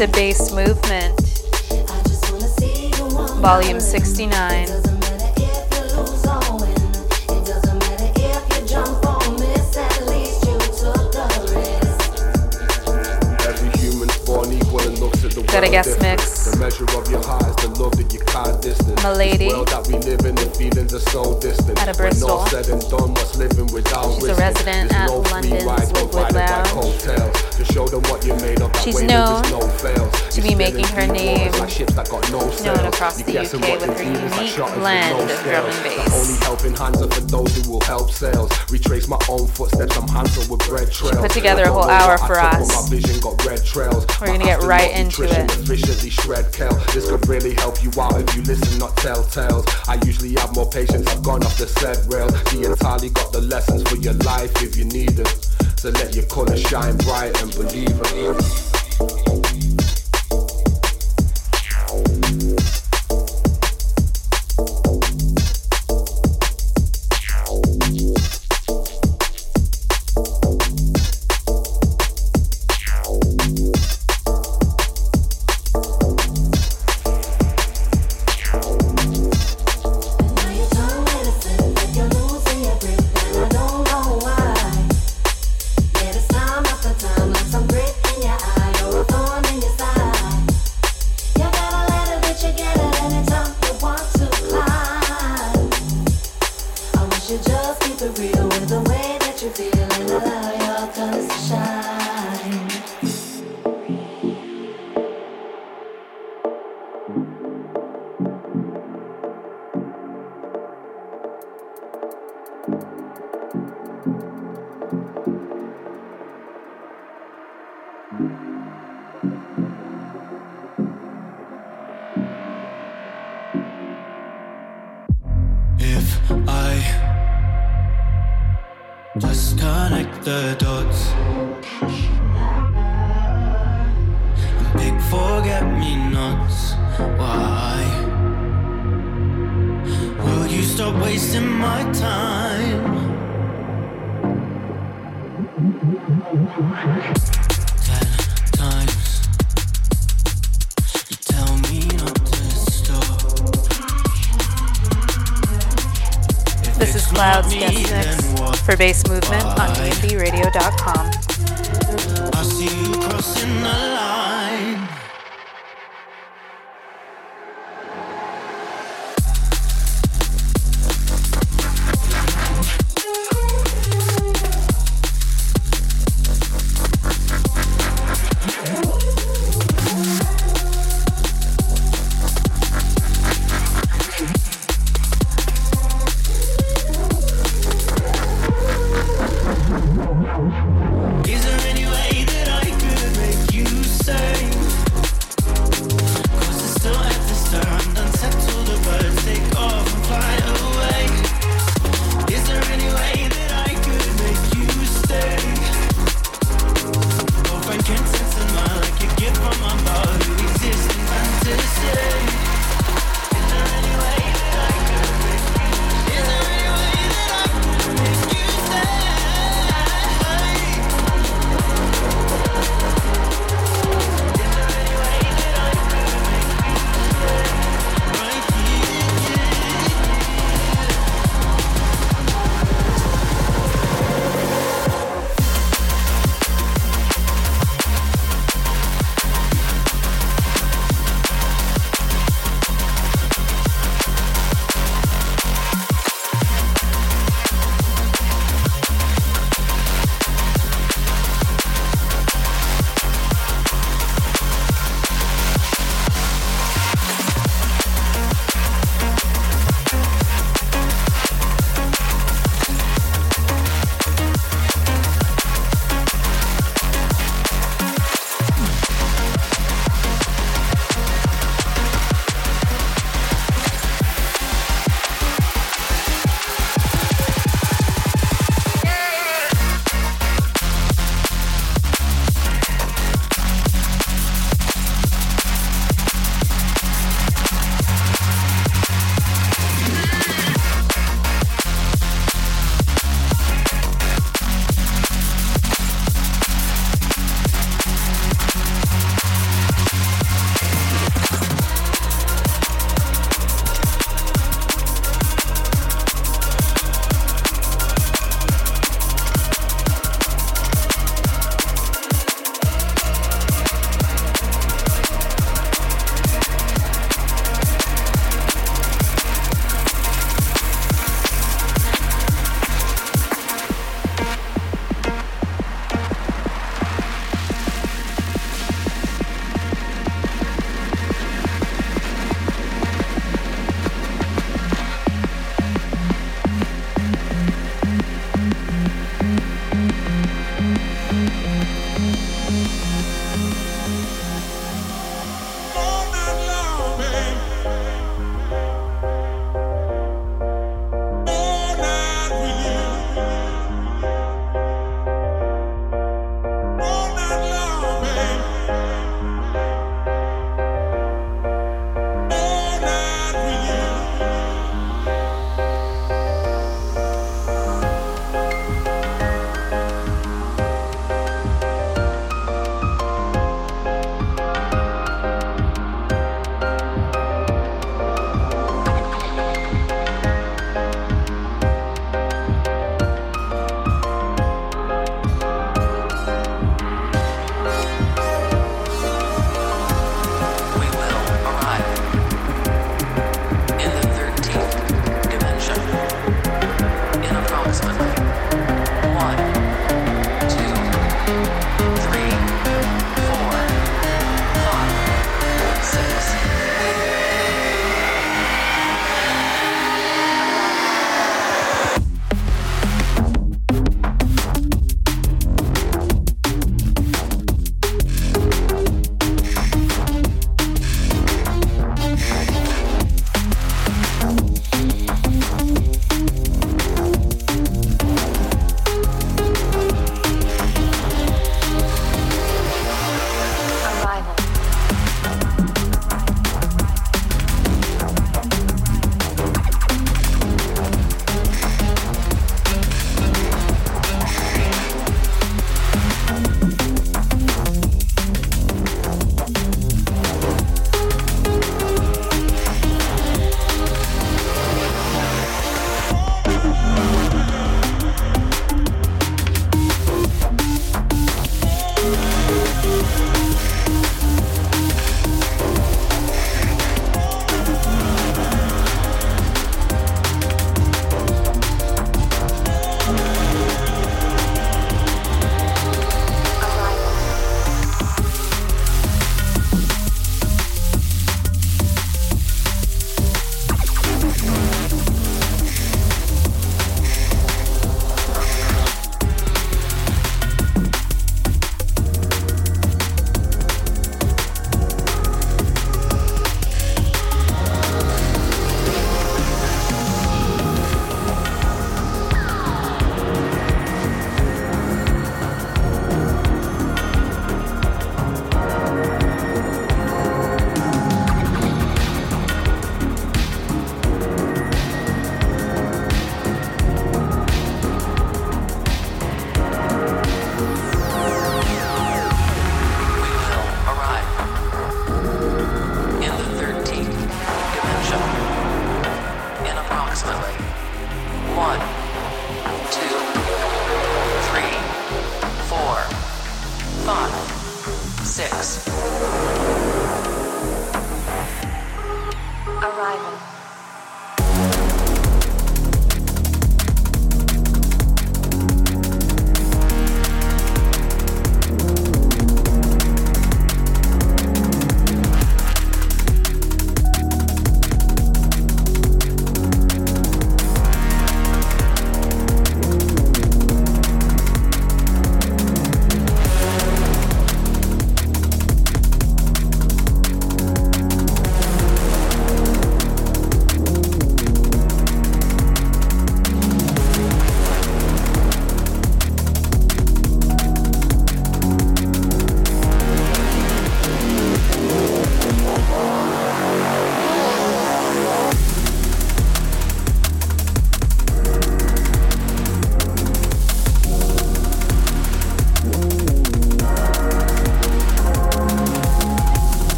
Into Bass Movement, across the UK with her unique blend of drum and bass. Only helping hands are for those who will help sales. Retrace my own footsteps, I'm handsome with bread trails. She put together a whole hour for us. We're gonna get right into it. Efficiently shred kale. This could really help you out if you listen, not tell tales. I usually have more patience. I've gone off the set rail. The entirely got the lessons for your life if you need them. So let your color shine bright and believe it.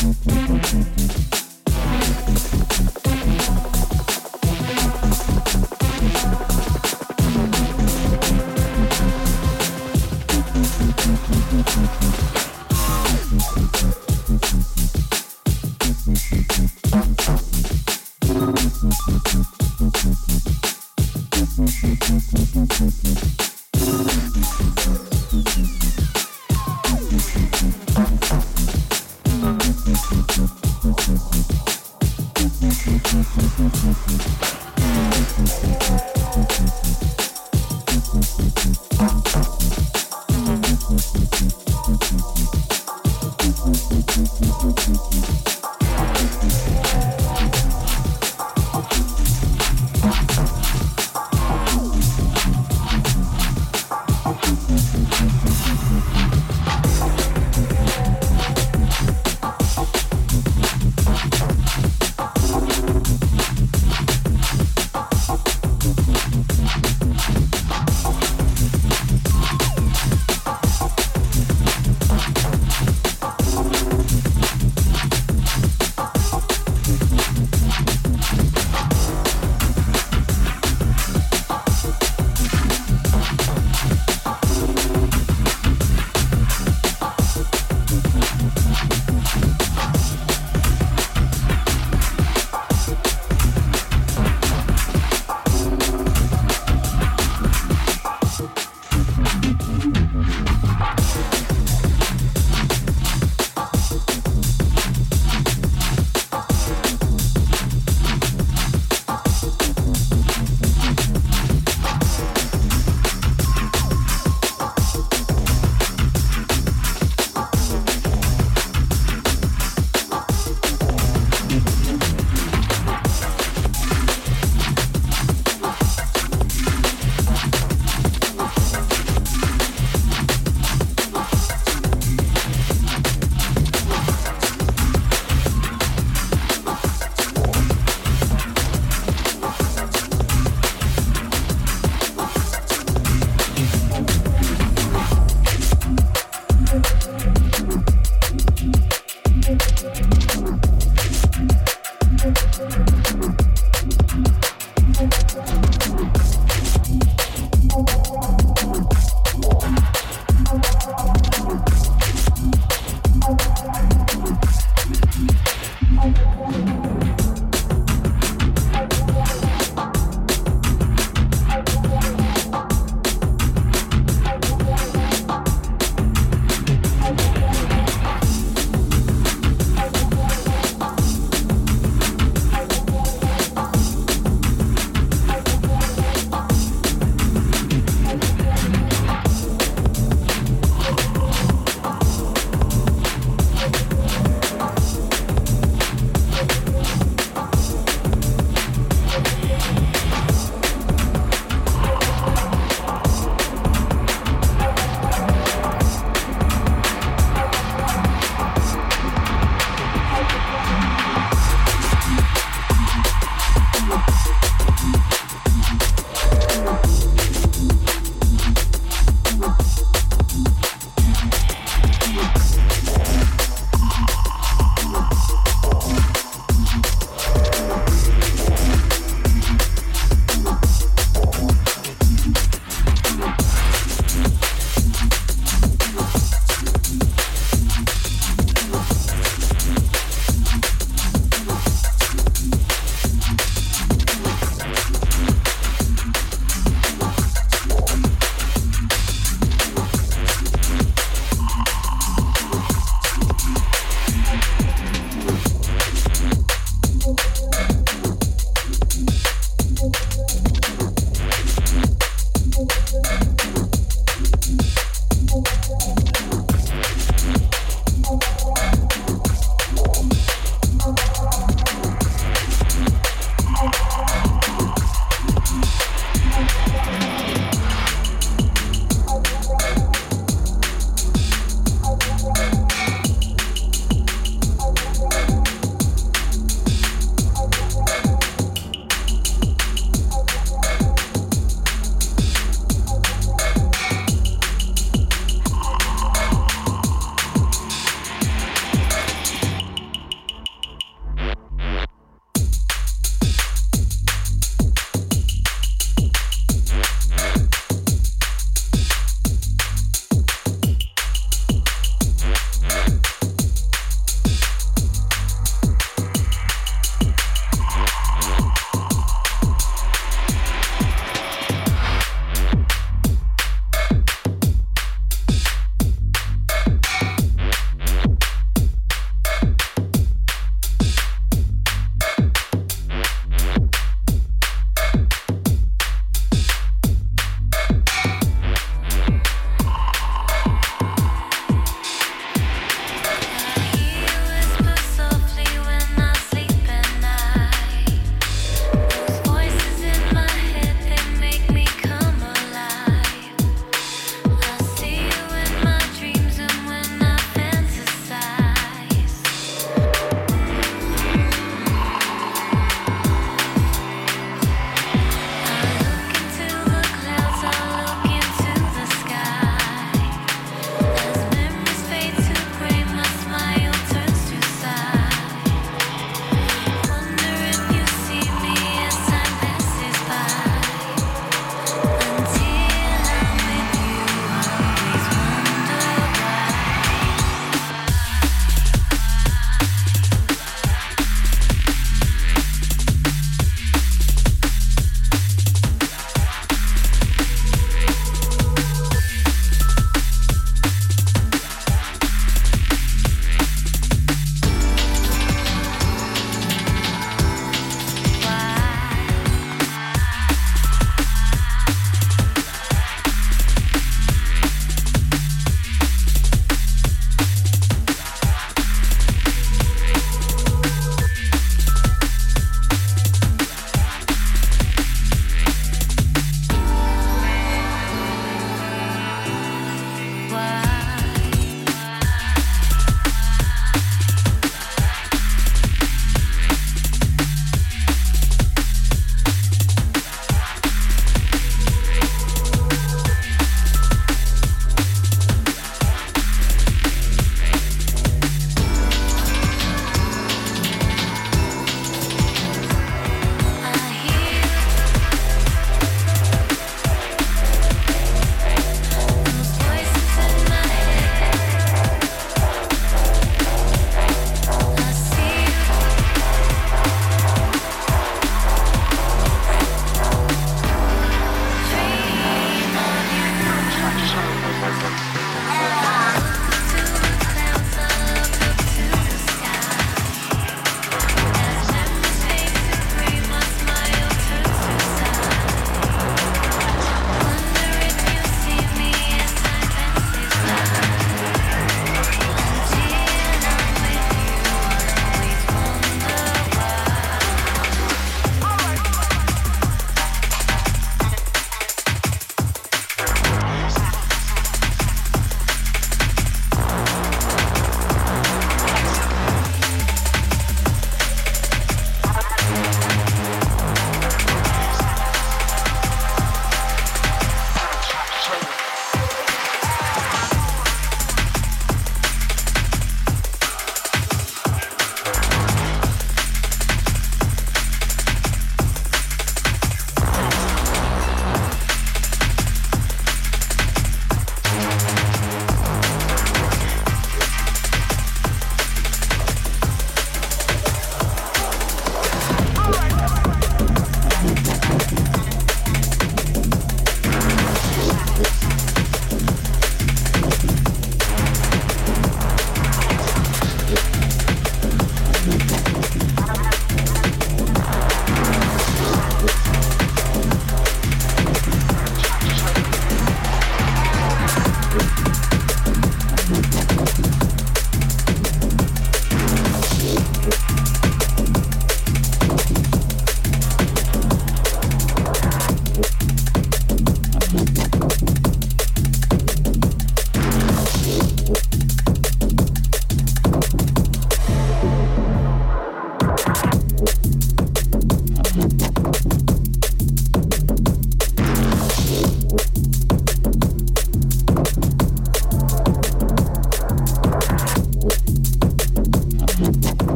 Thank you.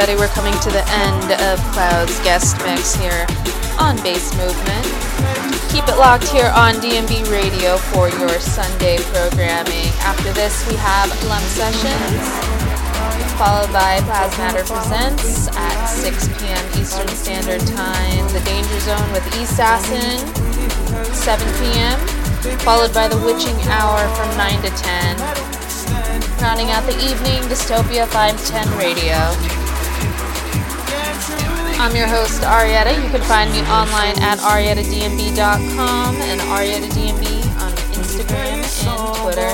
Everybody. We're coming to the end of Cloud's guest mix here on Bass Movement. Keep it locked here on DNB Radio for your Sunday programming. After this, we have Lump Sessions, followed by Plasmatter Presents at 6 p.m. Eastern Standard Time. The Danger Zone with East Assassin, 7 p.m., followed by The Witching Hour from 9 to 10. Rounding out the evening, Dystopia 510 Radio. I'm your host, Arietta. You can find me online at ariettadnb.com and ariettadnb on Instagram and Twitter.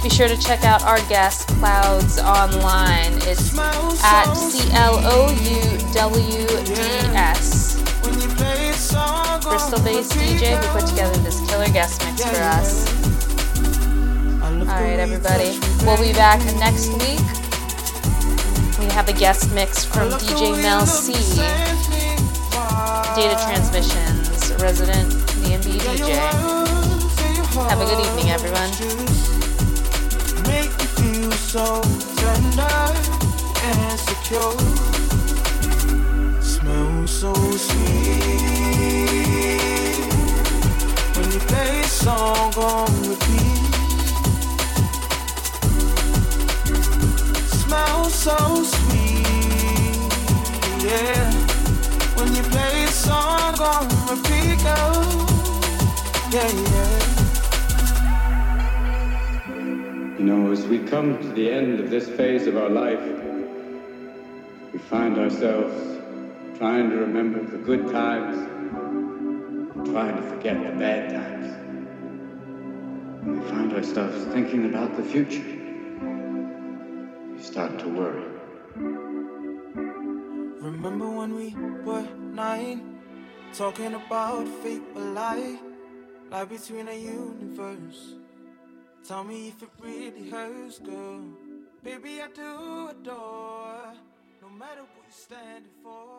Be sure to check out our guest, Clouwds, online. It's at C L O U W D S. Bristol based DJ who put together this killer guest mix for us. Alright, everybody. We'll be back next week we have a guest mix from DJ Mel C. Data Transmissions, resident DNB DJ. Have a good evening, everyone. Make feel so tender and secure. Smell so sweet when you play a song on repeat. So sweet, yeah. When you play a song on repeat, oh, yeah, yeah. You know, as we come to the end of this phase of our life, we find ourselves trying to remember the good times, trying to forget the bad times. And we find ourselves thinking about the future start to worry. Remember when we were nine, talking about fate or lie, lie between a universe. Tell me if it really hurts, girl. Baby, I do adore, no matter what you're standing for.